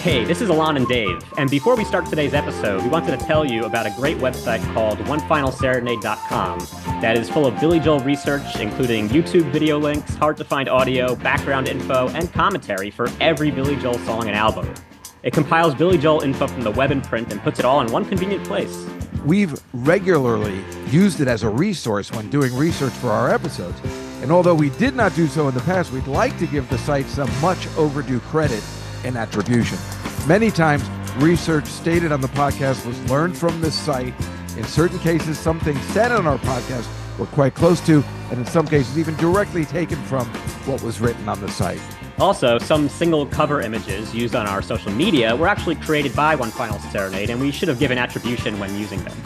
Hey, this is Alon and Dave, and before we start today's episode, we wanted to tell you about a great website called OneFinalSerenade.com that is full of Billy Joel research, including YouTube video links, hard to find audio, background info, and commentary for every Billy Joel song and album. It compiles Billy Joel info from the web and print and puts it all in one convenient place. We've regularly used it as a resource when doing research for our episodes. And although we did not do so in the past, we'd like to give the site some much overdue credit and attribution. Many times, research stated on the podcast was learned from this site. In certain cases, some things said on our podcast were quite close to, and in some cases, even directly taken from what was written on the site. Also, some single cover images used on our social media were actually created by One Final Serenade, and we should have given attribution when using them.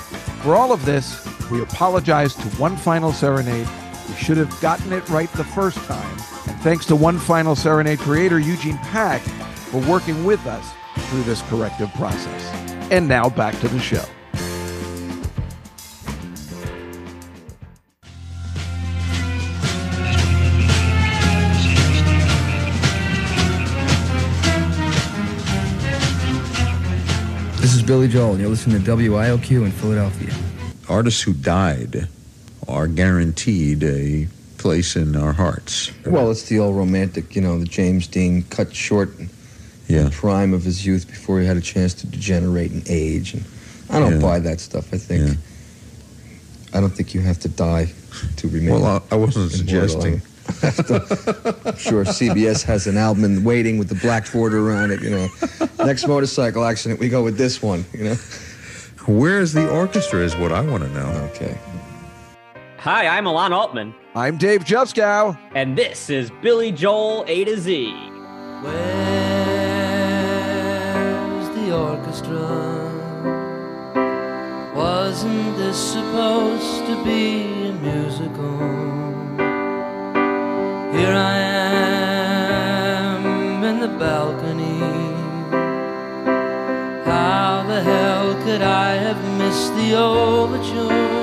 For all of this, we apologize to One Final Serenade. We should have gotten it right the first time. And thanks to One Final Serenade creator Eugene Pack for working with us through this corrective process. And now back to the show. This is Billy Joel, and you're listening to WIOQ in Philadelphia. artists who died are guaranteed a place in our hearts. Well, it's the old romantic, you know, the James Dean cut short Yeah. prime of his youth before he had a chance to degenerate and age. And I don't Yeah. buy that stuff. I think Yeah. I don't think you have to die to remain. Well, I, I wasn't suggesting. I'm sure CBS has an album in waiting with the black border around it. You know, next motorcycle accident, we go with this one. You know. Where's the orchestra is what I want to know. Okay. Hi, I'm Alon Altman, I'm Dave Juskow. and this is Billy Joel A to Z. Where's the orchestra? Wasn't this supposed to be a musical? Here I am in the balcony. How the hell could I have missed the overture?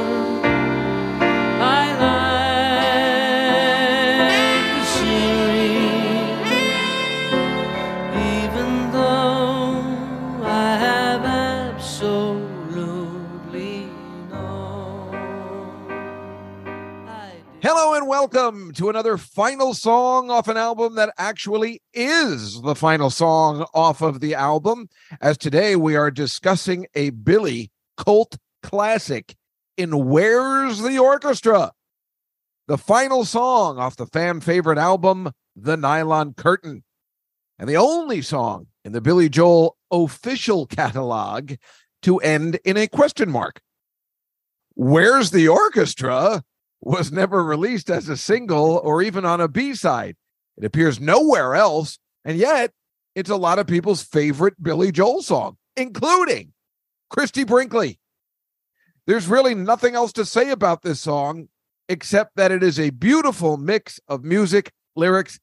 Welcome to another final song off an album that actually is the final song off of the album. As today we are discussing a Billy cult classic in Where's the Orchestra? The final song off the fan favorite album, The Nylon Curtain. And the only song in the Billy Joel official catalog to end in a question mark. Where's the Orchestra? Was never released as a single or even on a B side. It appears nowhere else, and yet it's a lot of people's favorite Billy Joel song, including Christie Brinkley. There's really nothing else to say about this song except that it is a beautiful mix of music, lyrics,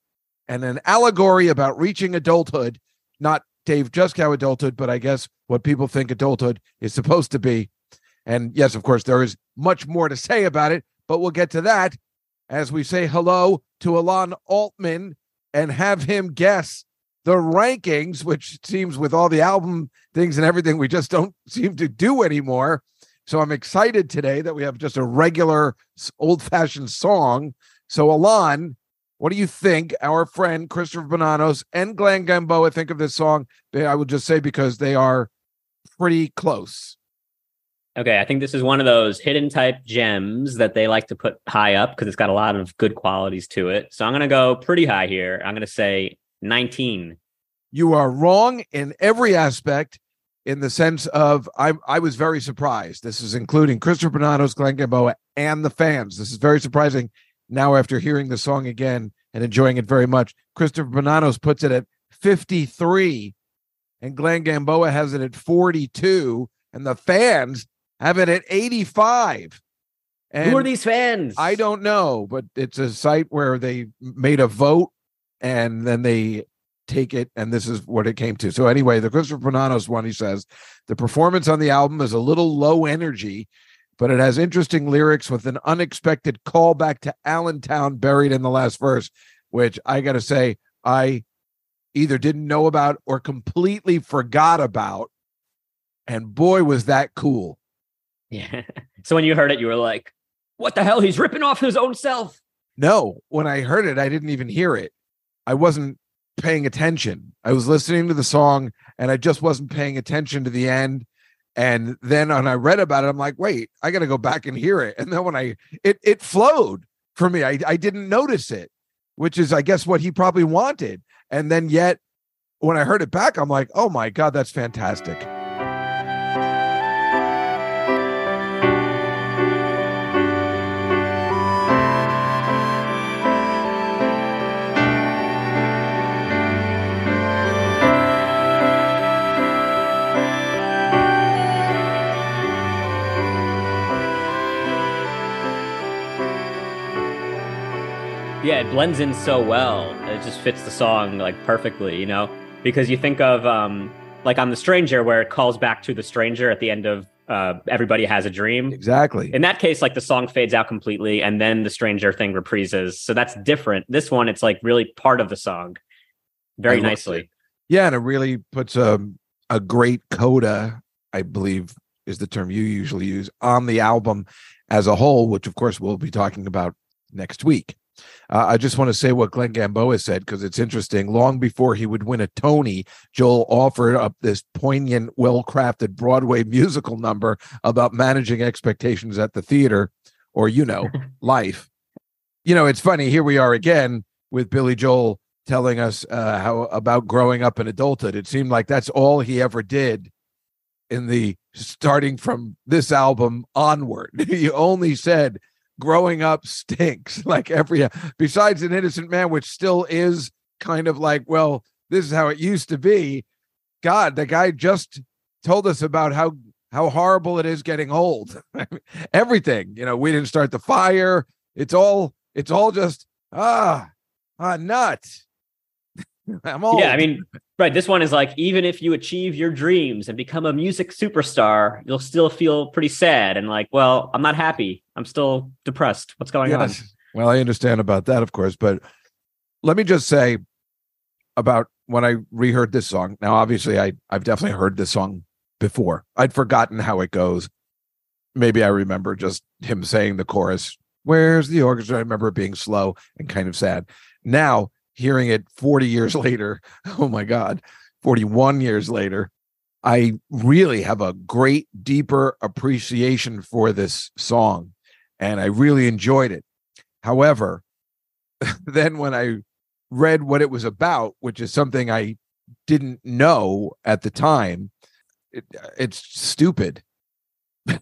and an allegory about reaching adulthood. Not Dave Juskow adulthood, but I guess what people think adulthood is supposed to be. And yes, of course, there is much more to say about it, but we'll get to that as we say hello to Alon Altman and have him guess the rankings, which seems with all the album things and everything, we just don't seem to do anymore. So I'm excited today that we have just a regular old fashioned song. So, Alon, what do you think our friend Christopher Bonanos and Glenn Gamboa think of this song? I would just say because they are pretty close. Okay, I think this is one of those hidden type gems that they like to put high up because it's got a lot of good qualities to it. So I'm going to go pretty high here. I'm going to say 19. You are wrong in every aspect. In the sense of, I I was very surprised. This is including Christopher Bonanos, Glenn Gamboa, and the fans. This is very surprising. Now, after hearing the song again and enjoying it very much, Christopher Bonanos puts it at 53, and Glenn Gamboa has it at 42, and the fans have it at 85. And Who are these fans? I don't know, but it's a site where they made a vote and then they take it, and this is what it came to. So, anyway, the Christopher Bonanos one, he says the performance on the album is a little low energy, but it has interesting lyrics with an unexpected callback to Allentown buried in the last verse, which I got to say, I either didn't know about or completely forgot about. And boy, was that cool. Yeah. So when you heard it, you were like, what the hell? He's ripping off his own self. No, when I heard it, I didn't even hear it. I wasn't paying attention. I was listening to the song and I just wasn't paying attention to the end. And then when I read about it, I'm like, wait, I got to go back and hear it. And then when I, it, it flowed for me. I, I didn't notice it, which is, I guess, what he probably wanted. And then yet, when I heard it back, I'm like, oh my God, that's fantastic. Yeah, it blends in so well. It just fits the song like perfectly, you know? Because you think of um like on The Stranger where it calls back to the stranger at the end of uh Everybody Has a Dream. Exactly. In that case, like the song fades out completely and then the stranger thing reprises. So that's different. This one, it's like really part of the song. Very I nicely. Yeah, and it really puts a a great coda, I believe is the term you usually use, on the album as a whole, which of course we'll be talking about next week. Uh, I just want to say what Glenn Gamboa said because it's interesting. Long before he would win a Tony, Joel offered up this poignant, well crafted Broadway musical number about managing expectations at the theater or, you know, life. You know, it's funny. Here we are again with Billy Joel telling us uh, how about growing up in adulthood. It seemed like that's all he ever did in the starting from this album onward. he only said growing up stinks like every besides an innocent man which still is kind of like well this is how it used to be. God the guy just told us about how how horrible it is getting old. Everything you know we didn't start the fire. It's all it's all just ah ah nuts i'm old Yeah, I mean, right. This one is like, even if you achieve your dreams and become a music superstar, you'll still feel pretty sad and like, well, I'm not happy. I'm still depressed. What's going on? Well, I understand about that, of course, but let me just say about when I reheard this song. Now, obviously, I I've definitely heard this song before. I'd forgotten how it goes. Maybe I remember just him saying the chorus. Where's the orchestra? I remember it being slow and kind of sad. Now, hearing it 40 years later, oh my God, 41 years later, I really have a great, deeper appreciation for this song and I really enjoyed it. However, then when I read what it was about, which is something I didn't know at the time, it, uh, it's stupid.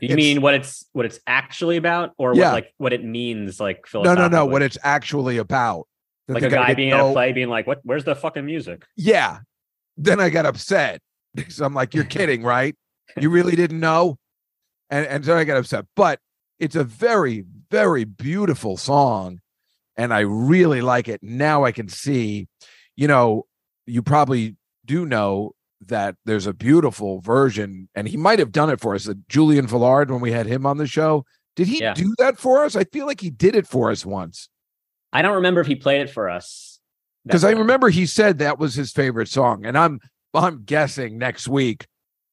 You mean what it's what it's actually about, or Yeah. what like what it means, like no, no, no? What it's actually about? Like a guy being in know- a play, being like, "What? Where's the fucking music?" Yeah. Then I got upset because I'm like, you're kidding, right? You really didn't know? And and so I got upset. But it's a very, very beautiful song. And I really like it. Now I can see, you know, you probably do know that there's a beautiful version, and he might have done it for us. uh, Julian Villard, when we had him on the show. Did he Yeah. do that for us? I feel like he did it for us once. I don't remember if he played it for us because I remember he said that was his favorite song, and I'm I'm guessing next week.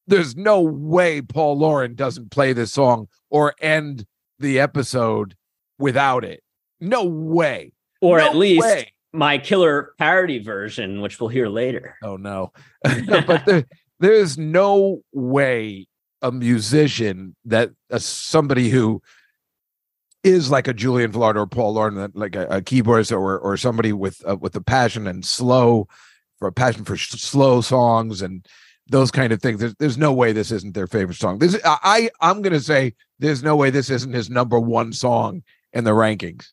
There's no way Paul Lauren doesn't play this song or end the episode without it. No way. or No at least way. my killer parody version, which we'll hear later. Oh no. but there, there's no way a musician that uh, somebody who is like a Julian Villard or Paul Lauren, like a, a keyboardist or or somebody with uh, with a passion and slow for a passion for sh- slow songs and those kind of things. There's, there's no way this isn't their favorite song. This I I'm gonna say there's no way this isn't his number one song in the rankings.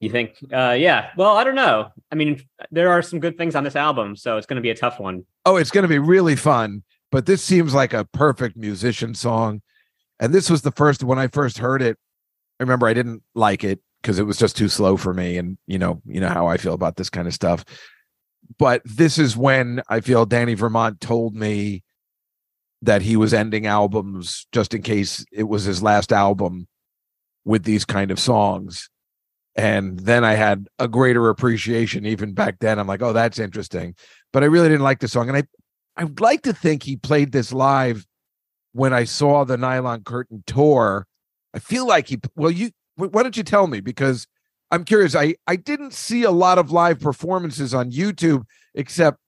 You think? Uh, yeah. Well, I don't know. I mean, there are some good things on this album, so it's going to be a tough one. oh, it's going to be really fun. But this seems like a perfect musician song. And this was the first, when I first heard it, I remember I didn't like it because it was just too slow for me. And you know, you know how I feel about this kind of stuff. But this is when I feel Danny Vermont told me that he was ending albums just in case it was his last album with these kind of songs. And then I had a greater appreciation even back then. I'm like, oh, that's interesting. But I really didn't like the song. And I I would like to think he played this live when I saw the Nylon Curtain tour. I feel like he well, you why don't you tell me? Because I'm curious. I I didn't see a lot of live performances on YouTube except,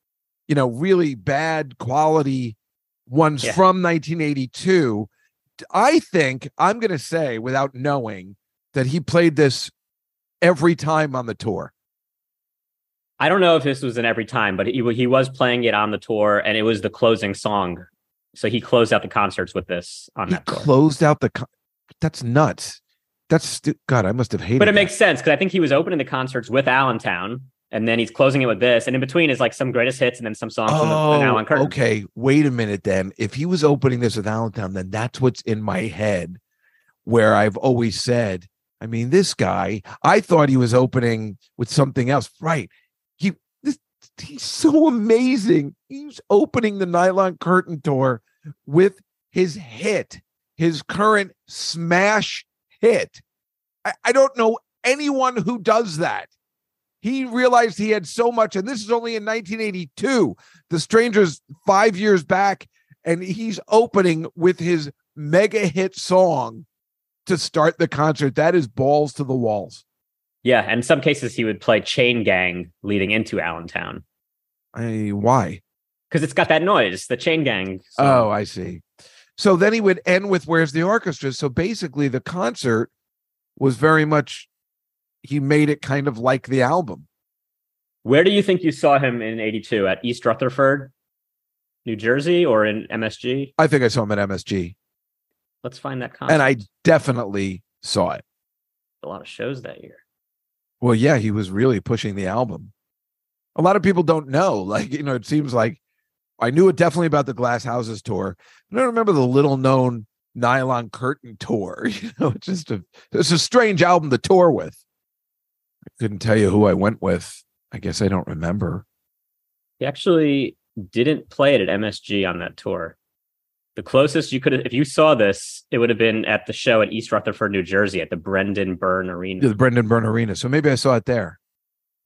you know, really bad quality ones Yeah. from 1982. I think I'm going to say without knowing that he played this every time on the tour. I don't know if this was in every time, but he he was playing it on the tour, and it was the closing song. So he closed out the concerts with this on He that tour. closed out the. Con- That's nuts. That's stu- God. I must have hated. But it that. makes sense because I think he was opening the concerts with Allentown, and then he's closing it with this, and in between is like some greatest hits, and then some songs from the, Oh, an okay. Wait a minute. Then, if he was opening this with Allentown, then that's what's in my head, where I've always said. I mean, this guy. I thought he was opening with something else. Right. He. This. He's so amazing. He's opening the Nylon Curtain tour with his hit, his current smash hit. I, I don't know anyone who does that. He realized he had so much, and this is only in 1982. The Strangers five years back, and he's opening with his mega hit song to start the concert. That is balls to the walls. Yeah, and in some cases he would play Chain Gang leading into Allentown I why? because it's got that noise, the Chain Gang. song. Oh, I see. So then he would end with "Where's the Orchestra?" So basically, the concert was very much. He made it kind of like the album. Where do you think you saw him in '82 at East Rutherford, New Jersey, or in MSG? I think I saw him at MSG, Let's find that concert. and I definitely saw it. a lot of shows that year. Well, yeah, he was really pushing the album. A lot of people don't know. Like, you know, it seems like I knew it definitely about the Glass Houses tour. I don't remember the little known Nylon Curtain tour. You know, it's just a it's a strange album to tour with. I couldn't tell you who I went with. I guess I don't remember. He actually didn't play it at MSG on that tour. The closest you could, have if you saw this, it would have been at the show at East Rutherford, New Jersey, at the Brendan Byrne Arena. The Brendan Byrne Arena. So maybe I saw it there.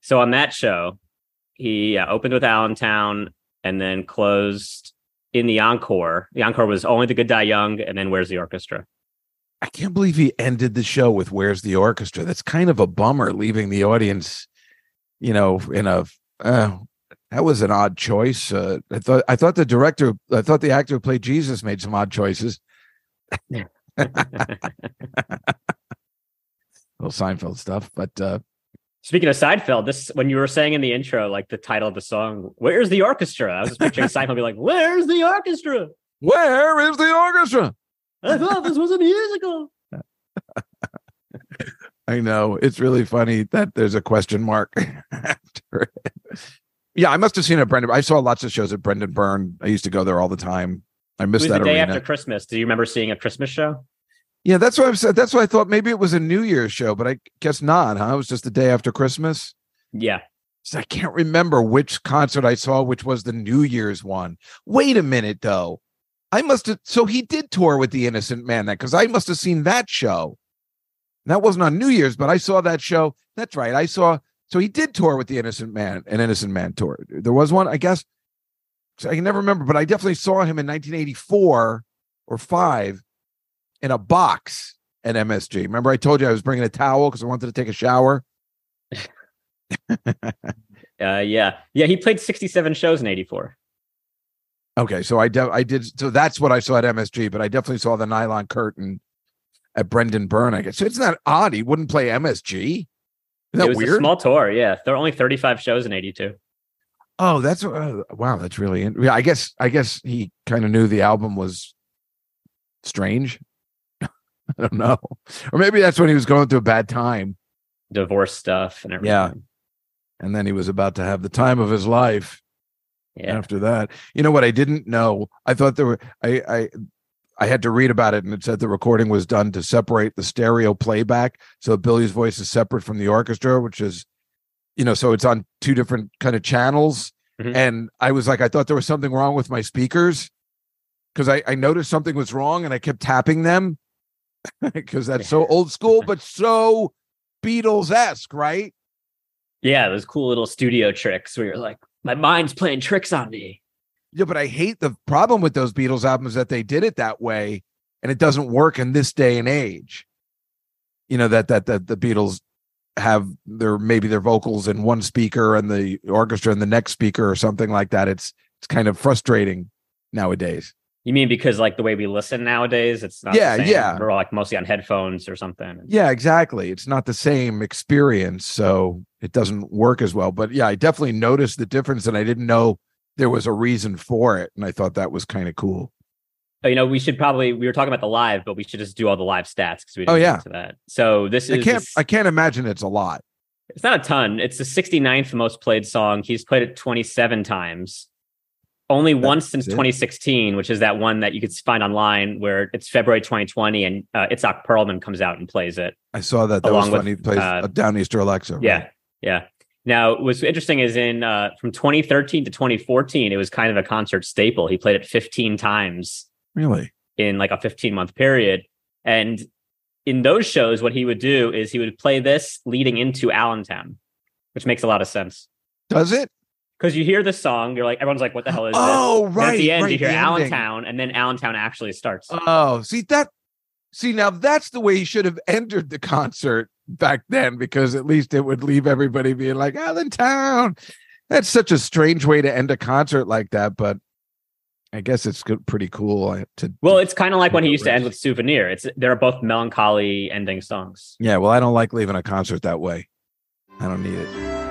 So on that show, he uh, opened with Allentown and then closed in the encore. The encore was Only the Good Die Young, and then Where's the Orchestra? I can't believe he ended the show with "Where's the Orchestra." That's kind of a bummer, leaving the audience, you know, in a. Uh, that was an odd choice. Uh, I thought. I thought the director. I thought the actor who played Jesus made some odd choices. Little Seinfeld stuff, but uh, Speaking of Seinfeld, this when you were saying in the intro, like the title of the song, "Where's the Orchestra?" I was just picturing Seinfeld be like, "Where's the orchestra?" where is the orchestra? I thought this was a musical. I know it's really funny that there's a question mark after it. Yeah, I must have seen it. Brendan. I saw lots of shows at Brendan Byrne. I used to go there all the time. I It missed was that the day arena. after Christmas. Do you remember seeing a Christmas show? Yeah, that's what said. That's what I thought. Maybe it was a New Year's show, but I guess not. Huh? It was just the day after Christmas. Yeah, So I can't remember which concert I saw, which was the New Year's one. Wait a minute, though. I must have. So he did tour with the Innocent Man then, because I must have seen that show. That wasn't on New Year's, but I saw that show. That's right. I saw. So he did tour with the Innocent Man, an Innocent Man tour. There was one, I guess. So I can never remember, but I definitely saw him in 1984 or five in a box at MSG. Remember, I told you I was bringing a towel because I wanted to take a shower. uh, yeah, yeah. He played sixty-seven shows in '84. Okay, so I de- I did so that's what I saw at MSG, but I definitely saw the nylon curtain at Brendan Byrne. I guess so. It's not odd he wouldn't play MSG. Isn't It that was a weird? small tour. Yeah, there were only th35 shows in '82. oh, that's uh, wow. That's really in- yeah. I guess I guess he kind of knew the album was strange. I don't know, or maybe that's when he was going through a bad time, Divorce stuff and everything. Yeah. and then he was about to have the time of his life. yeah. after that. You know what I didn't know? I thought there were I I I had to read about it and it said the recording was done to separate the stereo playback so Billy's voice is separate from the orchestra, which is you know, so it's on two different kind of channels. Mhm. And I was like, I thought there was something wrong with my speakers because I, I noticed something was wrong and I kept tapping them because that's so old school, but so Beatles esque, right? Yeah, those cool little studio tricks where you're like, my mind's playing tricks on me. Yeah, but I hate the problem with those Beatles albums that they did it that way, and it doesn't work in this day and age. You know that that that the Beatles have their maybe their vocals in one speaker and the orchestra in the next speaker or something like that. It's it's kind of frustrating nowadays. You mean because like the way we listen nowadays, it's not Yeah, the same? yeah. We're all like mostly on headphones or something. Yeah, exactly. It's not the same experience, so it doesn't work as well. But yeah, I definitely noticed the difference, and I didn't know there was a reason for it, and I thought that was kind of cool. Oh, you know, we should probably we were talking about the live, but we should just do all the live stats because we didn't Oh, get yeah. into that. So this I is can't. I can't imagine it's a lot. it's not a ton. It's the 69th most played song. He's played it 27 times. Only once since it? 2016, which is that one that you could find online where it's February 2020 and uh, Itzhak Perlman comes out and plays it. I saw that. That Along was with, funny. He plays uh, a Downeaster Alexa. right? Yeah. Yeah. Now, what's interesting is in uh, from 2013 to 2014, it was kind of a concert staple. He played it 15 times Really? in like a 15 month period. And in those shows, what he would do is he would play this leading into Allentown, which makes a lot of sense. Does it? Because you hear the song, you're like, everyone's like, what the hell is Oh, this? Right. at the end, right, you hear. Allentown, and then Allentown actually starts. Oh, see that. See now, that's the way he should have entered the concert back then, because at least it would leave everybody being like Allentown. That's such a strange way to end a concert like that, but I guess it's good, pretty cool uh, to. well, it's kind of like when he used to end with Souvenir. It's they're both melancholy ending songs. yeah. Well, I don't like leaving a concert that way. I don't need it.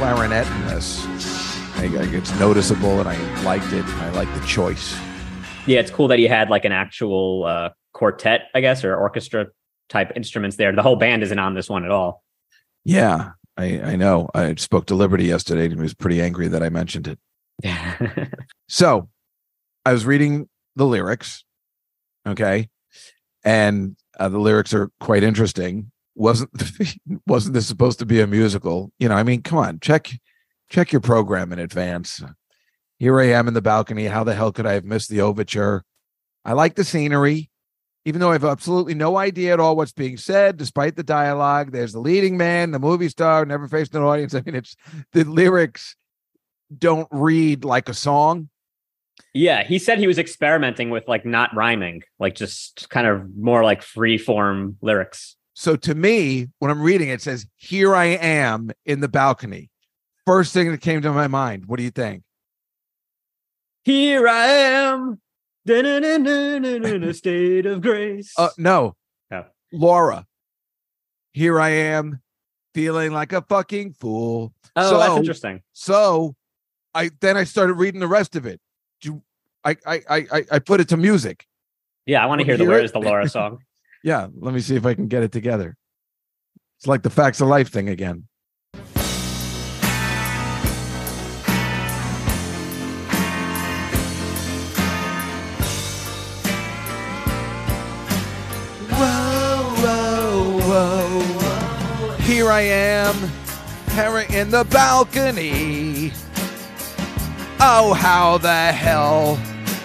Clarinet in this. I, it's noticeable, and I liked it. I like the choice. Yeah, it's cool that he had like an actual uh, quartet, I guess, or orchestra type instruments there. The whole band isn't on this one at all. Yeah, I, I know. I spoke to Liberty yesterday, and he was pretty angry that I mentioned it. Yeah. So I was reading the lyrics, okay, and uh, the lyrics are quite interesting. Wasn't Wasn't this supposed to be a musical? You know, I mean, come on, check check your program in advance. Here I am in the balcony. How the hell could I have missed the overture? I like the scenery, even though I have absolutely no idea at all what's being said, despite the dialogue. There's the leading man, the movie star, never faced an audience. I mean, it's the lyrics don't read like a song. yeah, he said he was experimenting with like not rhyming, like just kind of more like free form lyrics. So to me, when I'm reading it, it says, Here I am in the balcony. First thing that came to my mind. What do you think? Here I am, in a state of grace. Uh, no. Laura. Here I am feeling like a fucking fool. oh, that's interesting. So I then I started reading the rest of it. Do I I I I- I put it to music. Yeah, I want to hear the Where is the Laura song. Yeah, let me see if I can get it together. It's like the facts of life thing again. Here I am, Hera in the balcony. Oh, how the hell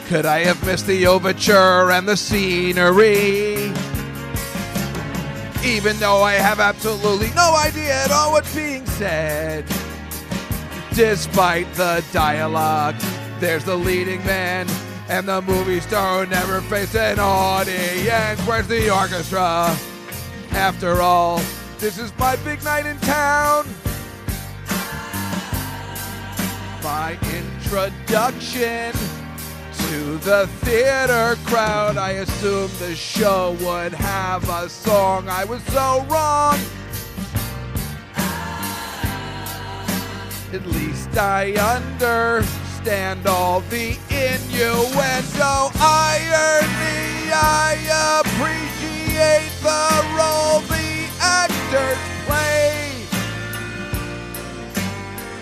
could I have missed the overture and the scenery? Even though I have absolutely no idea at all what's being said. Despite the dialogue, there's the leading man and the movie star who never faced an audience. Where's the orchestra? After all, this is my big night in town. My introduction to the theater crowd. I assumed the show would have a song. I was so wrong. At least I understand all the innuendo irony. I appreciate the role the actors play.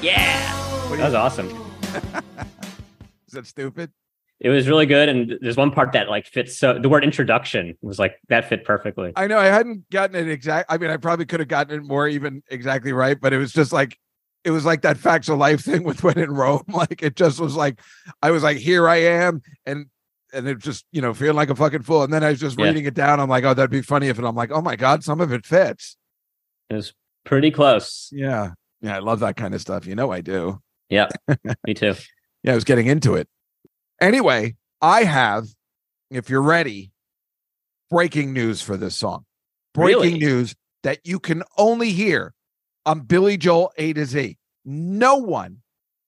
Yeah. That was awesome. Is that stupid? It was really good, and there's one part that like fits. So the word introduction was like that fit perfectly. I know I hadn't gotten it exact. I mean, I probably could have gotten it more even exactly right, but it was just like it was like that facts of life thing with when in Rome. Like it just was like I was like, here I am, and and it just you know feeling like a fucking fool. And then I was just Yeah. reading it down. I'm like, oh, that'd be funny if, and I'm like, oh my god, some of it fits. It was pretty close. Yeah, yeah, I love that kind of stuff. You know, I do. Yeah, me too. Yeah, I was getting into it. Anyway, I have, if you're ready, breaking news for this song. Breaking Really? news that you can only hear on Billy Joel A to Z. No one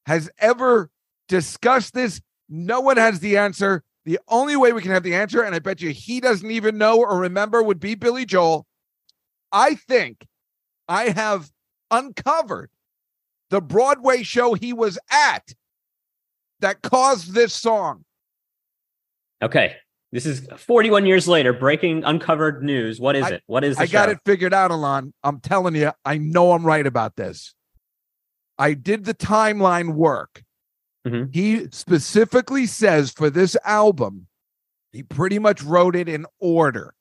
has ever discussed this. No one has the answer. The only way we can have the answer, and I bet you he doesn't even know or remember, would be Billy Joel. I think I have uncovered the Broadway show he was at that caused this song. Okay, this is 41 years later. Breaking uncovered news. What is I- it? What is I got show? it figured out, Alon. I'm telling you, I know I'm right about this. I did the timeline work. Mhm. He specifically says for this album, he pretty much wrote it in order.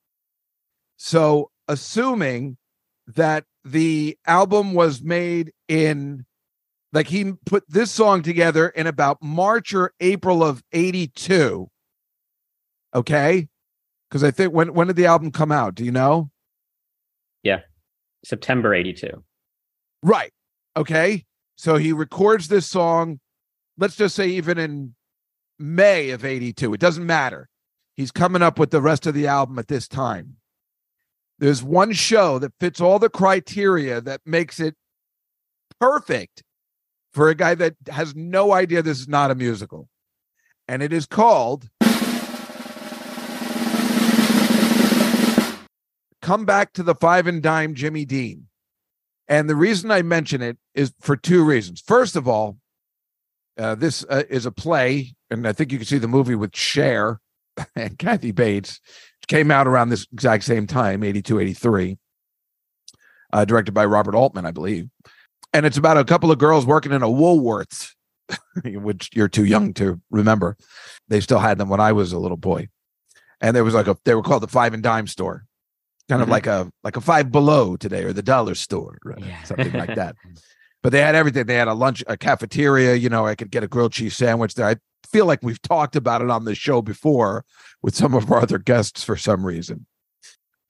So, assuming that the album was made in, like, he put this song together in about March or April of 82. Okay. Because I think when when did the album come out? Do you know? Yeah. September 82. Right. Okay. So he records this song, let's just say even in May of 82. It doesn't matter. He's coming up with the rest of the album at this time. There's one show that fits all the criteria that makes it perfect for a guy that has no idea this is not a musical. And it is called Come Back to the Five and Dime Jimmy Dean. And the reason I mention it is for two reasons. First of all, uh, this uh, is a play, and I think you can see the movie with Cher and Kathy Bates, which came out around this exact same time, 82, 83, uh, directed by Robert Altman, I believe. And it's about a couple of girls working in a Woolworths, which you're too young to remember. They still had them when I was a little boy. And there was like a, they were called the Five and Dime store kind of Mhm. like a like a five below today or the dollar store right? Yeah. something like that but they had everything they had a lunch a cafeteria you know i could get a grilled cheese sandwich there i feel like we've talked about it on the show before with some of our other guests for some reason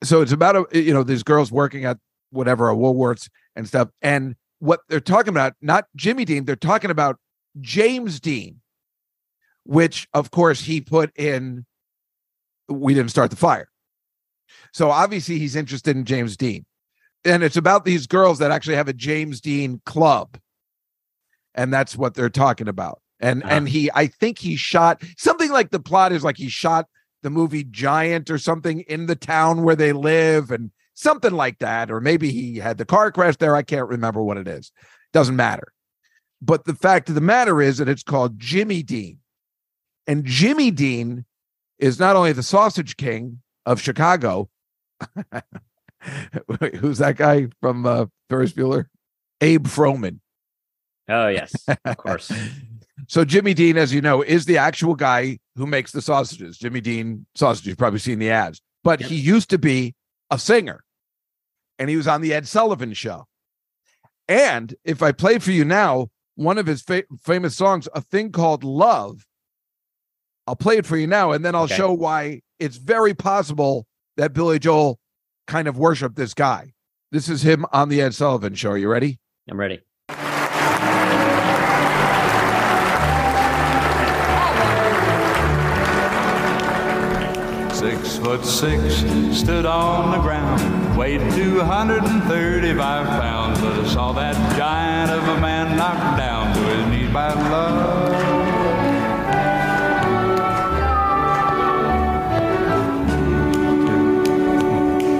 so it's about a you know these girls working at whatever a woolworths and stuff and what they're talking about not jimmy dean they're talking about james dean which of course he put in we didn't start the fire so obviously he's interested in James Dean. And it's about these girls that actually have a James Dean club. And that's what they're talking about. And Ah. and he I think he shot something like the plot is like he shot the movie Giant or something in the town where they live and something like that or maybe he had the car crash there I can't remember what it is. Doesn't matter. But the fact of the matter is that it's called Jimmy Dean. And Jimmy Dean is not only the sausage king of Chicago, Who's that guy from uh, Ferris Bueller? Abe Froman. Oh yes, of course. So Jimmy Dean, as you know, is the actual guy who makes the sausages. Jimmy Dean sausages. You've probably seen the ads, but Yep. he used to be a singer, and he was on the Ed Sullivan Show. And if I play for you now, one of his fa- famous songs, "A Thing Called Love," I'll play it for you now, and then I'll Okay. show why it's very possible that Billy Joel kind of worshiped this guy. This is him on the Ed Sullivan Show. Are you ready? I'm ready. Six foot six, stood on the ground, weighed 235 pounds. But I saw that giant of a man knocked down to his knees by love.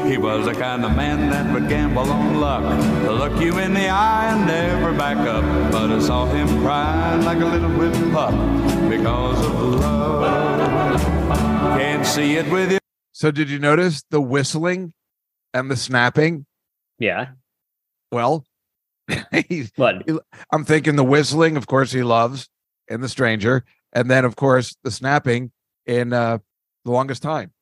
He was the kind of man that would gamble on luck. Look you in the eye and never back up. But I saw him crying like a little whipped pup because of love. Can't see it with you. So did you notice the whistling and the snapping? Yeah. Well, he's, What? I'm thinking the whistling, of course, he loves in The Stranger, and then of course the snapping in uh, The Longest Time.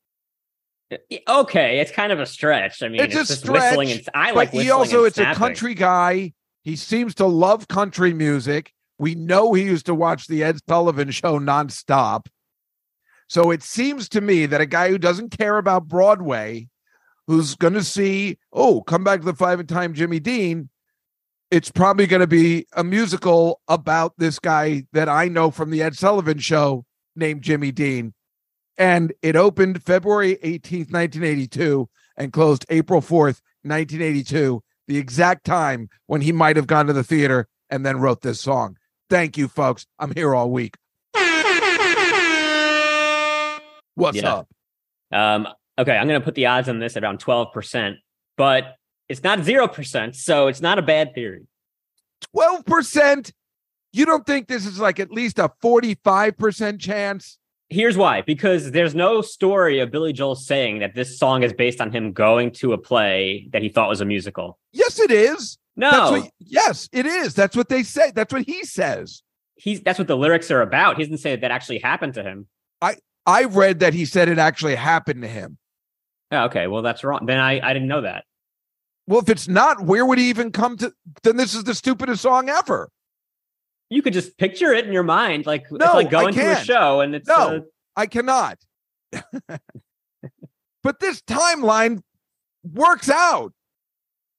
Okay, it's kind of a stretch. I mean, It's it's, a just whistling and stretch, I But like he also it's a country guy. He seems to love country music. We know he used to watch the Ed Sullivan show nonstop. So it seems to me that a guy who doesn't care about Broadway, who's going to see, oh, come back to the five and dime Jimmy Dean, it's probably going to be a musical about this guy that I know from the Ed Sullivan show named Jimmy Dean. And it opened February 18th, 1982, and closed April 4th, 1982, the exact time when he might have gone to the theater and then wrote this song. Thank you, folks. I'm here all week. What's Yeah. up? Um, okay, I'm going to put the odds on this at around 12%, but it's not 0%, so it's not a bad theory. 12%? You don't think this is like at least a 45% chance? Here's why because there's no story of Billy Joel saying that this song is based on him going to a play that he thought was a musical. Yes, it is. No, That's what, yes, it is. That's what they say. That's what he says. he's that's what the lyrics are about. He doesn't say that, that actually happened to him. I read that he said it actually happened to him. Oh, okay, well that's wrong. Then I, I didn't know that. Well, if it's not, where would he even come to? Then this is the stupidest song ever. You could just picture it in your mind, like No, it's like going to a show and it's No. uh, I cannot. but this timeline works out.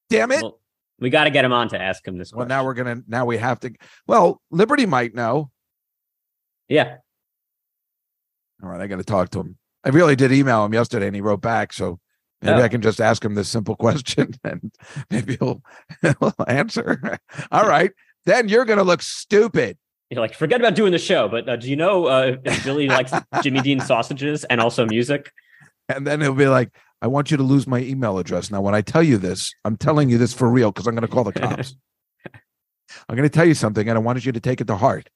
Damn it. well, we got to get him on to ask him this. Well, Question. now we're gonna now we have to. Well, Liberty might know. yeah, All right, I got to talk to him. I really did email him yesterday, and he wrote back. So maybe Oh. I can just ask him this simple question, and maybe he'll, he'll answer. All right, then you're gonna look stupid. You're like forget about doing the show. But uh, do you know uh, if Billy likes Jimmy Dean sausages and also music? And then he'll be like, I want you to lose my email address. Now, when I tell you this, I'm telling you this for real because I'm going to call the cops. I'm going to tell you something, and I wanted you to take it to heart.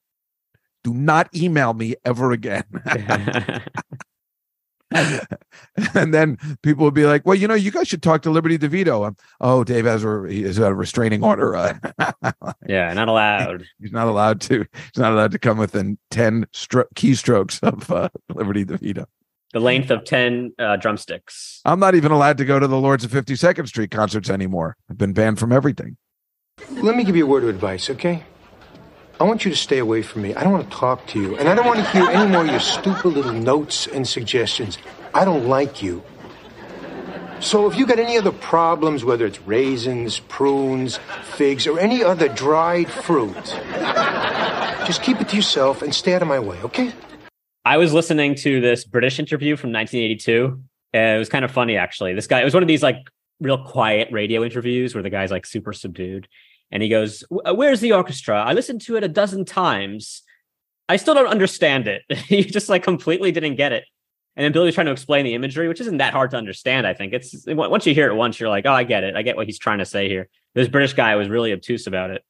Do not email me ever again. and then people would be like, "Well, you know, you guys should talk to Liberty DeVito." Um, oh, Dave has a he has a restraining order. Uh, yeah, not allowed. he's not allowed to. He's not allowed to come within ten stro- keystrokes of uh, Liberty DeVito. The length of ten uh, drumsticks. I'm not even allowed to go to the Lords of 52nd Street concerts anymore. I've been banned from everything. Let me give you a word of advice, okay? I want you to stay away from me. I don't want to talk to you. And I don't want to hear any more of your stupid little notes and suggestions. I don't like you. So if you got any other problems, whether it's raisins, prunes, figs, or any other dried fruit, just keep it to yourself and stay out of my way, okay? I was listening to this British interview from 1982. And it was kind of funny, actually. This guy, it was one of these like real quiet radio interviews where the guy's like super subdued. And he goes, uh, Where's the orchestra? I listened to it a dozen times. I still don't understand it. he just like completely didn't get it. And then Billy's trying to explain the imagery, which isn't that hard to understand, I think. It's once you hear it once, you're like, oh, I get it. I get what he's trying to say here. This British guy was really obtuse about it.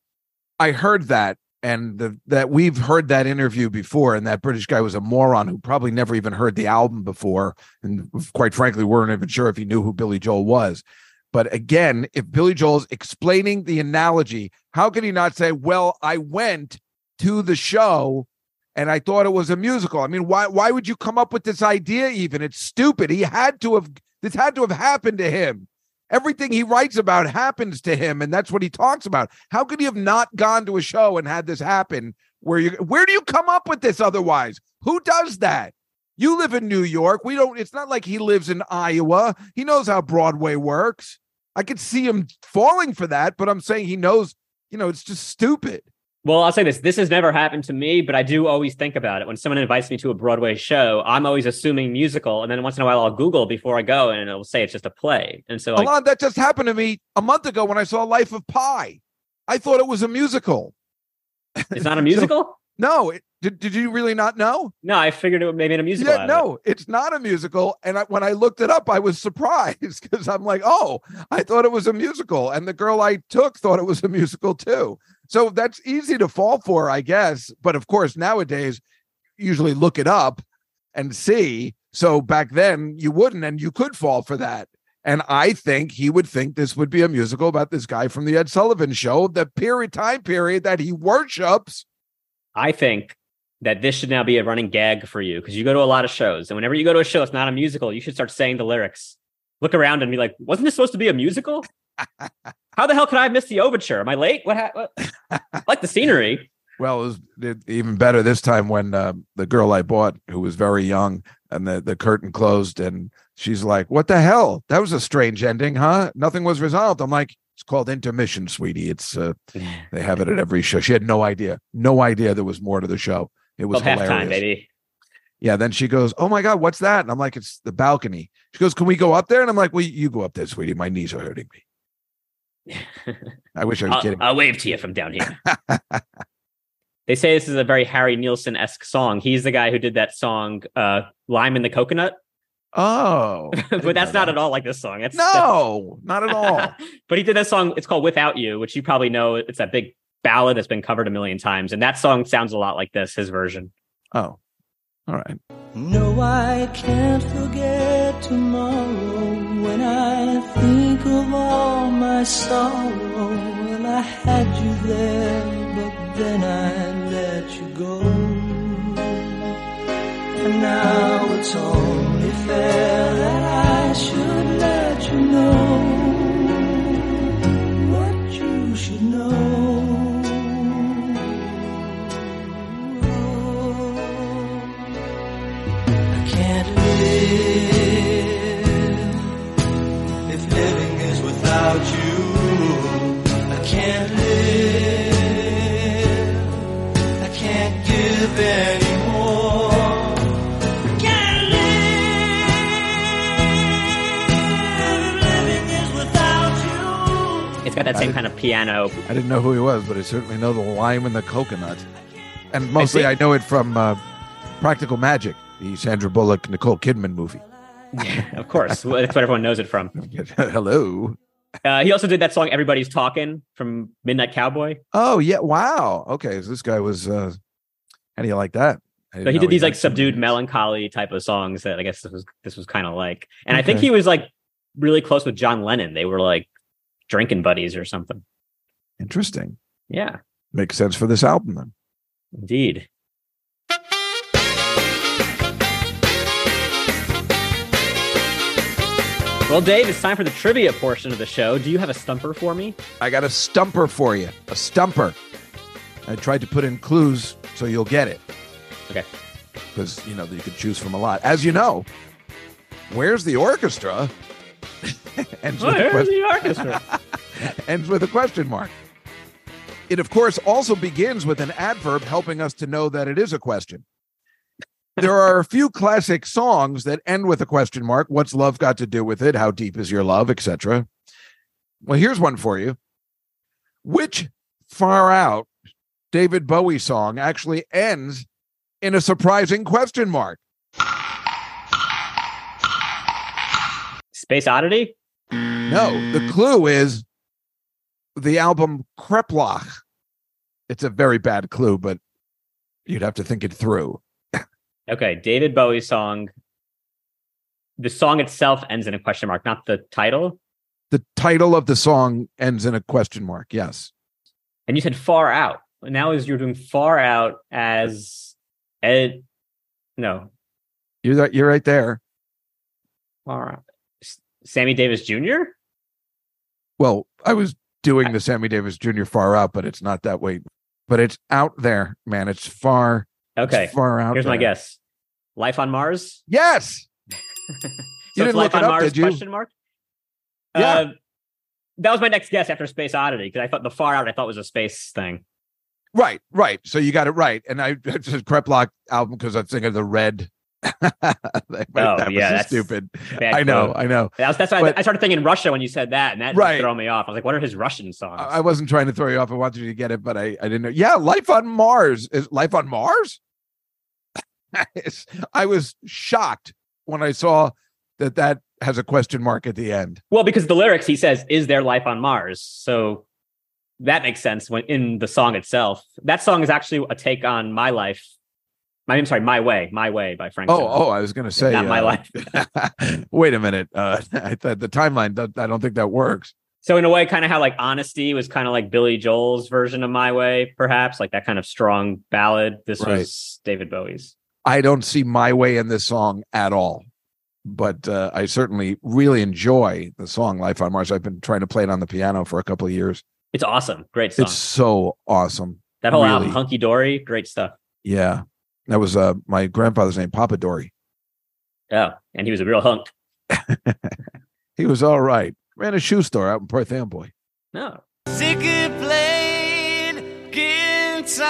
I heard that, and the, that we've heard that interview before, and that British guy was a moron who probably never even heard the album before, and quite frankly, weren't even sure if he knew who Billy Joel was. But again, if Billy Joel's explaining the analogy, how can he not say, "Well, I went to the show and I thought it was a musical"? I mean, why why would you come up with this idea? Even it's stupid. He had to have this had to have happened to him. Everything he writes about happens to him, and that's what he talks about. How could he have not gone to a show and had this happen? Where you where do you come up with this otherwise? Who does that? You live in New York. We don't, it's not like he lives in Iowa. He knows how Broadway works. I could see him falling for that, but I'm saying he knows, you know, it's just stupid. Well, I'll say this. This has never happened to me, but I do always think about it. When someone invites me to a Broadway show, I'm always assuming musical. And then once in a while, I'll Google before I go and it'll say it's just a play. And so, Alon, that just happened to me a month ago when I saw Life of Pi. I thought it was a musical. it's not a musical? No, it, did, did you really not know? No, I figured it would maybe in a musical. Yeah, no, it's not a musical. And I, when I looked it up, I was surprised because I'm like, oh, I thought it was a musical. And the girl I took thought it was a musical too. So that's easy to fall for, I guess. But of course, nowadays, usually look it up and see. So back then, you wouldn't, and you could fall for that. And I think he would think this would be a musical about this guy from the Ed Sullivan show, the period time period that he worships. I think that this should now be a running gag for you because you go to a lot of shows, and whenever you go to a show, it's not a musical. You should start saying the lyrics. Look around and be like, "Wasn't this supposed to be a musical? How the hell could I have missed the overture? Am I late? What? Ha- what? Like the scenery." Well, it was it, even better this time when uh, the girl I bought, who was very young, and the, the curtain closed, and she's like, "What the hell? That was a strange ending, huh? Nothing was resolved." I'm like, "It's called intermission, sweetie. It's uh, they have it at every show." She had no idea, no idea there was more to the show. It was Well, hilarious. halftime, baby. Yeah. Then she goes, "Oh my god, what's that?" And I'm like, "It's the balcony." She goes, "Can we go up there?" And I'm like, "Well, you go up there, sweetie. My knees are hurting me." I wish I was I'll, kidding. I'll wave to you from down here. they say this is a very Harry Nilsson esque song. He's the guy who did that song, uh, "Lime in the Coconut," oh, but that's not that. at all like this song. That's No, not at all. but he did that song. It's called "Without You," which you probably know. It's that big ballad that's been covered a million times, and that song sounds a lot like this. His version. Oh, all right. No, I can't forget tomorrow when I think of all my sorrow. Well, I had you there, but then I let you go. And now it's only fair that I should let you know that same kind of piano. I didn't know who he was, but I certainly know the lime and the coconut. And mostly I, think- know it from uh, Practical Magic, the Sandra Bullock, Nicole Kidman movie. Yeah, of course, well, that's what everyone knows it from. Hello. Uh, he also did that song "Everybody's Talking" from Midnight Cowboy. Oh, yeah. Wow. Okay. So this guy was, uh, how do you like that? I So he did these had like subdued melancholy type of songs that I guess this was this was kind of like. And I think he was like really close with John Lennon. They were like drinking buddies or something. Interesting. Yeah, Makes sense for this album then. indeed. Well, Dave, it's time for the trivia portion of the show. Do you have a stumper for me? I got a stumper for you. A stumper. I tried to put in clues so you'll get it. Okay. Because, you know, you could choose from a lot. As you know, where's the orchestra? ends, with Where's question, the orchestra? ends with a question mark. It, of course, also begins with an adverb helping us to know that it is a question. There are a few classic songs that end with a question mark. What's love got to do with it? How deep is your love, etc. Well, here's one for you. Which far out David Bowie song actually ends in a surprising question mark? Space Oddity? No, the mm. clue is the album Kreplach. It's a very bad clue, but you'd have to think it through. Okay, David Bowie song. The song itself ends in a question mark, not the title. The title of the song ends in a question mark. Yes. And you said far out. Now is you're doing far out as Ed. No, You're you're right there. far out. S- Sammy Davis Jr. Well, I was doing the Sammy Davis Jr. far out, but it's not that way. But it's out there, man. It's far. it's Okay, far out. here's my guess. Life on Mars. Yes. So You it's didn't Life look it on up, Mars? did you? Question mark. Yeah. Uh, that was my next guess after Space Oddity because I thought the far out I thought was a space thing. Right, right. So you got it right. And I it's a Kreplach album because I'm thinking of the red that Oh, was yeah, that's stupid. I know, quote. I know. That was, that's why But- I, I started thinking Russia when you said that, and that Right. threw me off. I was like, "What are his Russian songs?" I I wasn't trying to throw you off. I wanted you to get it, but I, I didn't know. Yeah, life on Mars is life on Mars. I was shocked when I saw that that has a question mark at the end. well, because the lyrics he says, "Is there life on Mars?" So that makes sense when in the song itself. That song is actually a take on "My Life." My, I'm sorry, "My Way," "My Way" by Frank. Oh, Sinatra. oh, I was going to say, not my uh, life. wait a minute. Uh, I thought the timeline. I don't think that works. So in a way, kind of how like "Honesty" was kind of like Billy Joel's version of "My Way," perhaps like that kind of strong ballad. This Right. was David Bowie's. I don't see my way in this song at all. But uh, I certainly really enjoy the song "Life on Mars." I've been trying to play it on the piano for a couple of years. It's awesome, great song. It's so awesome. that whole album, really- "Hunky Dory," great stuff. Yeah, that was uh, my grandfather's name, Papa Dory. Oh, and he was a real hunk. He was all right. Ran a shoe store out in Perth Amboy. No, Ziggy played guitar.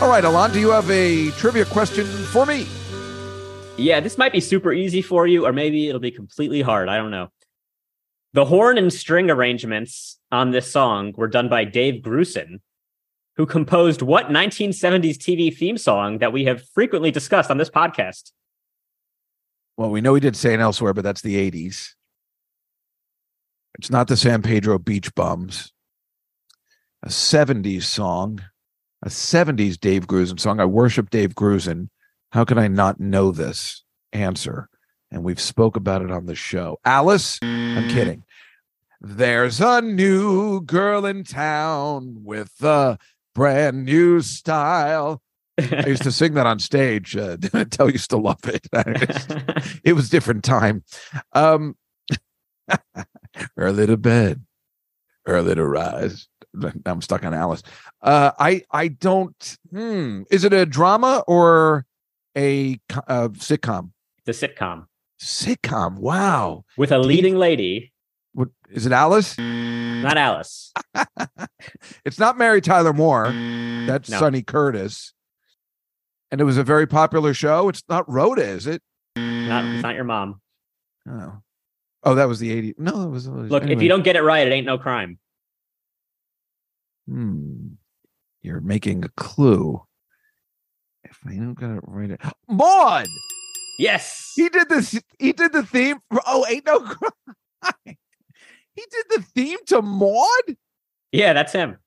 All right, Alon, do you have a trivia question for me? Yeah, this might be super easy for you, or maybe it'll be completely hard. I don't know. The horn and string arrangements on this song were done by Dave Grusin, who composed what 1970s TV theme song that we have frequently discussed on this podcast? Well, we know he did St. Elsewhere, but that's the 80s. It's not the San Pedro Beach Bums. A 70s song, a 70s Dave Grusin song. I worship Dave Grusin. How can I not know this answer? And we've spoke about it on the show. Alice, I'm kidding. There's a new girl in town with a brand new style. I used to sing that on stage. Uh, Tell used to love it. it was different time. Um, early to bed, early to rise. I'm stuck on Alice. Uh, I I don't. Hmm. Is it a drama or a co- uh, sitcom? the sitcom Sitcom. Wow. with a leading lady, What is it? Alice? not Alice. It's not Mary Tyler Moore. That's No. Sonny Curtis. And it was a very popular show. It's not Rhoda, is it? Not, it's not your mom. Oh. Oh, that was the 80s. No, it was. it Look, if you don't get it right, it ain't no crime. Hmm. You're making a clue. If I don't get it right, Maude. Yes. He did this. He did the theme. For, oh, ain't no crime. He did the theme to Maude Yeah, that's him.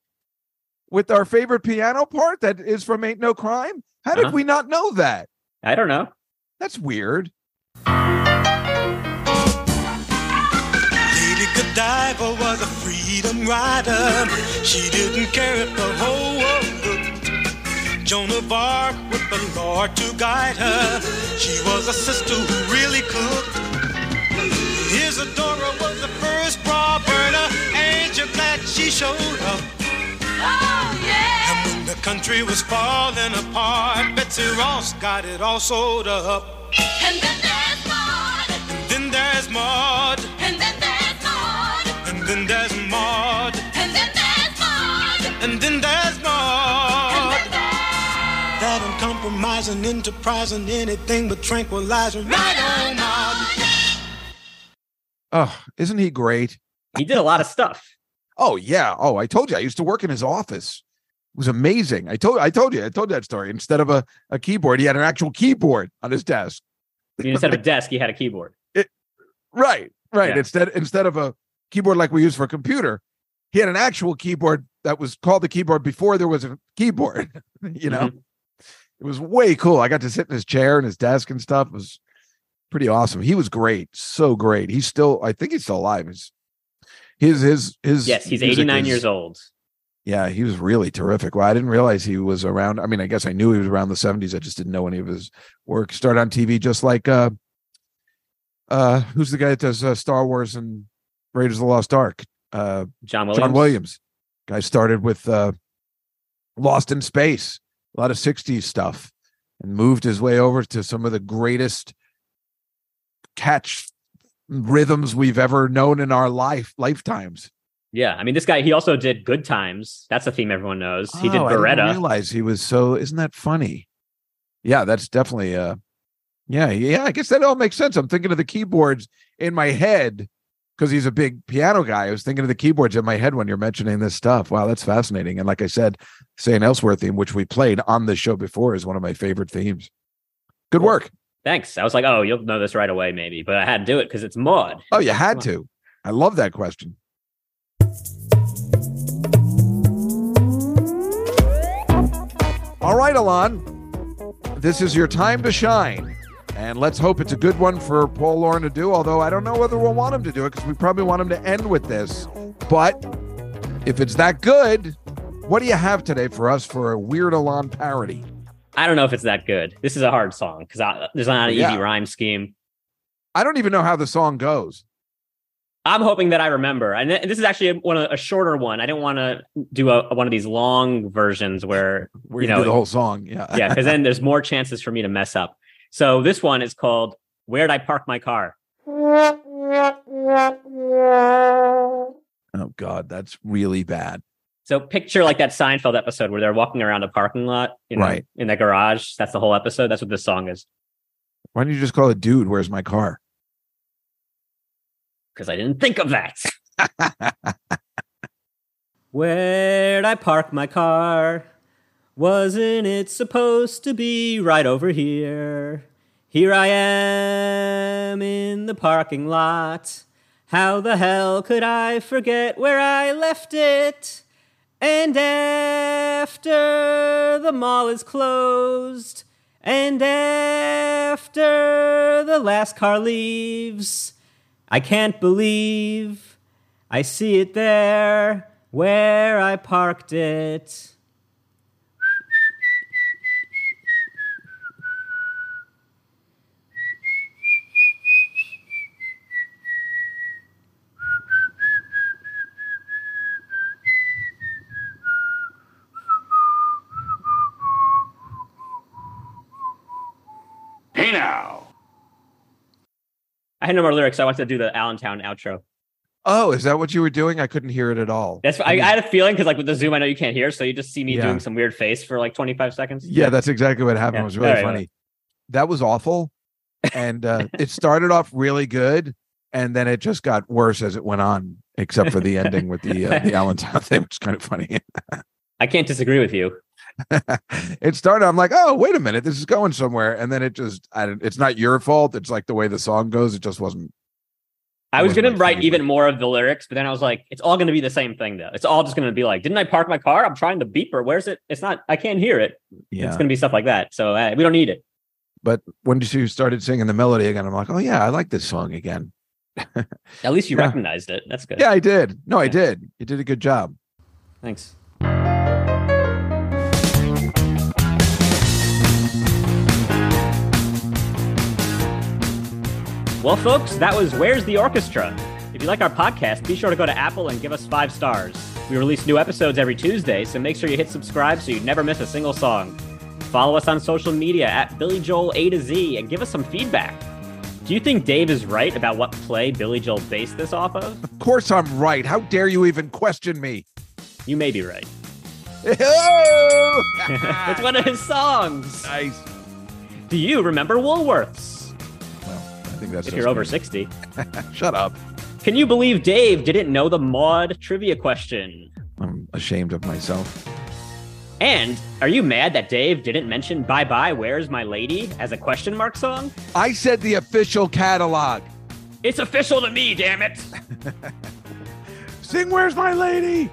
with our favorite piano part that is from Ain't No Crime. How did Uh-huh. we not know that? I don't know. That's weird. Lady Godiva was a freedom rider. She didn't care if the whole world looked. Joan of Arc with the Lord to guide her. She was a sister who really cooked. Isadora was the first bra burner. Ain't you glad she showed up? Oh, and when the country was falling apart, Betsy Ross got it all sewed up. And then there's Maude, Then there's Maude, and then there's Maude, and then there's Maude. and then there's Maude, And then there's more. and then there's That uncompromising, enterprising, anything but tranquilizing. Right on, Maude. Oh, isn't he great? He did a lot of stuff. Oh yeah. Oh, I told you I used to work in his office. It was amazing. I told I told you I told that story. Instead of a, a keyboard, he had an actual keyboard on his desk. Instead of a desk, he had a keyboard. Right, right. Yeah. Instead instead of a keyboard like we use for a computer, he had an actual keyboard that was called the keyboard before there was a keyboard. you know, Mhm. it was way cool. I got to sit in his chair and his desk and stuff. It was pretty awesome. He was great, so great. He's still, I think he's still alive. His his his his Yes, he's 89 years old. Yeah, he was really terrific. Well, I didn't realize he was around. I mean, I guess I knew he was around the 70s. I just didn't know any of his work. Started on TV just like uh uh who's the guy that does uh, Star Wars and Raiders of the Lost Ark? Uh John Williams. John Williams. Guy started with uh Lost in Space, a lot of 60s stuff, and moved his way over to some of the greatest catch rhythms we've ever known in our life lifetimes. Yeah, I mean, this guy, he also did Good Times. That's a theme everyone knows. He did Oh, I didn't realize he was so. Isn't that funny? Yeah, that's definitely. Uh, yeah, yeah. I guess that all makes sense. I'm thinking of the keyboards in my head because he's a big piano guy. I was thinking of the keyboards in my head when you're mentioning this stuff. Wow, that's fascinating. And like I said, "St. Elsewhere" theme, which we played on the show before, is one of my favorite themes. Good work. Thanks. I was like, oh, you'll know this right away, maybe. But I had to do it because it's Maude. Oh, you had to. I love that question. All right, Alon. This is your time to shine. And let's hope it's a good one for Paul Lauren to do, although I don't know whether we'll want him to do it because we probably want him to end with this. But if it's that good, what do you have today for us for a Weird Alon parody? I don't know if it's that good. This is a hard song because there's not an Yeah. easy rhyme scheme. I don't even know how the song goes. I'm hoping that I remember. And th- this is actually a, one of, a shorter one. I didn't want to do a, one of these long versions where, We're you know, the whole song. Yeah. yeah, because then there's more chances for me to mess up. So this one is called Where'd I Park My Car? Oh God, that's really bad. So picture like that Seinfeld episode where they're walking around a parking lot, you know, Right. in the garage. That's the whole episode. That's what this song is. Why don't you just call it dude, where's my car? Because I didn't think of that. Where'd I park my car? Wasn't it supposed to be right over here? Here I am in the parking lot. How the hell could I forget where I left it? And after the mall is closed, and after the last car leaves, I can't believe I see it there where I parked it. Hey now. I had no more lyrics. So I wanted to do the Allentown outro. Oh, is that what you were doing? I couldn't hear it at all. That's I, I had a feeling because like with the Zoom, I know you can't hear, so you just see me Yeah. doing some weird face for like 25 seconds. Yeah, that's exactly what happened. Yeah. It was really All right, funny. That was awful. And uh, it started off really good, and then it just got worse as it went on, except for the ending with the uh, the Allentown thing, which is kind of funny. I can't disagree with you. it started. I'm like, oh, wait a minute, this is going somewhere, and then it just. I, don't- it's not your fault. It's like the way the song goes. It just wasn't. I was gonna write favorite. even more of the lyrics, but then I was like, it's all gonna be the same thing though. It's all just gonna be like, didn't I park my car? I'm trying to beeper. Where's it? It's not. I can't hear it. Yeah. It's gonna be stuff like that. So uh, we don't need it. But when you started singing the melody again, I'm like, oh yeah, I like this song again. At least you Yeah. recognized it. That's good. Yeah, I did. No, I did. You did a good job. Thanks. Well, folks, that was Where's the Orchestra? If you like our podcast, be sure to go to Apple and give us five stars. We release new episodes every Tuesday, so make sure you hit subscribe so you never miss a single song. Follow us on social media at Billy Joel A to Z and give us some feedback. Do you think Dave is right about what play Billy Joel based this off of? Of course, I'm right. How dare you even question me? You may be right. It's one of his songs. nice. Do you remember Woolworths? Think that's If you're over 60. Shut up. Can you believe Dave didn't know the mod trivia question? I'm ashamed of myself. And are you mad that Dave didn't mention Bye Bye Where's My Lady as a question mark song? I said the official catalog. It's official to me, damn it. Sing Where's My Lady?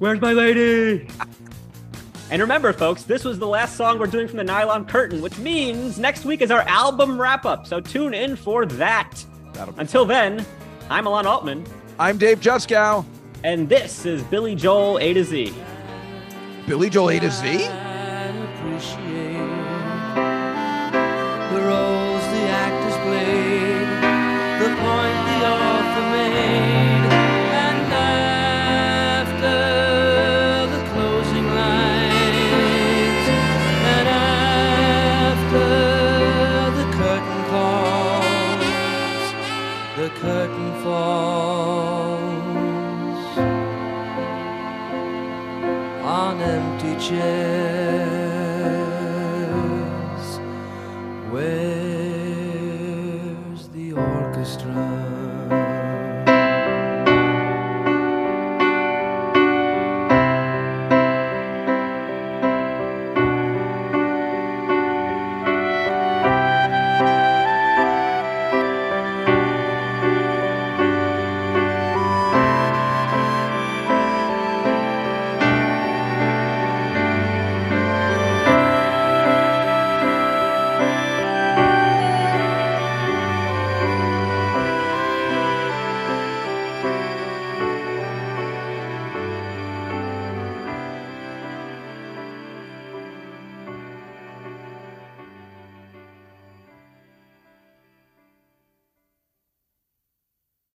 Where's my lady? And remember, folks, this was the last song we're doing from the Nylon Curtain, which means next week is our album wrap up. So tune in for that. That'll Until then, I'm Alon Altman, I'm Dave Juskow. and this is Billy Joel A to Z. Billy Joel A to Z? share.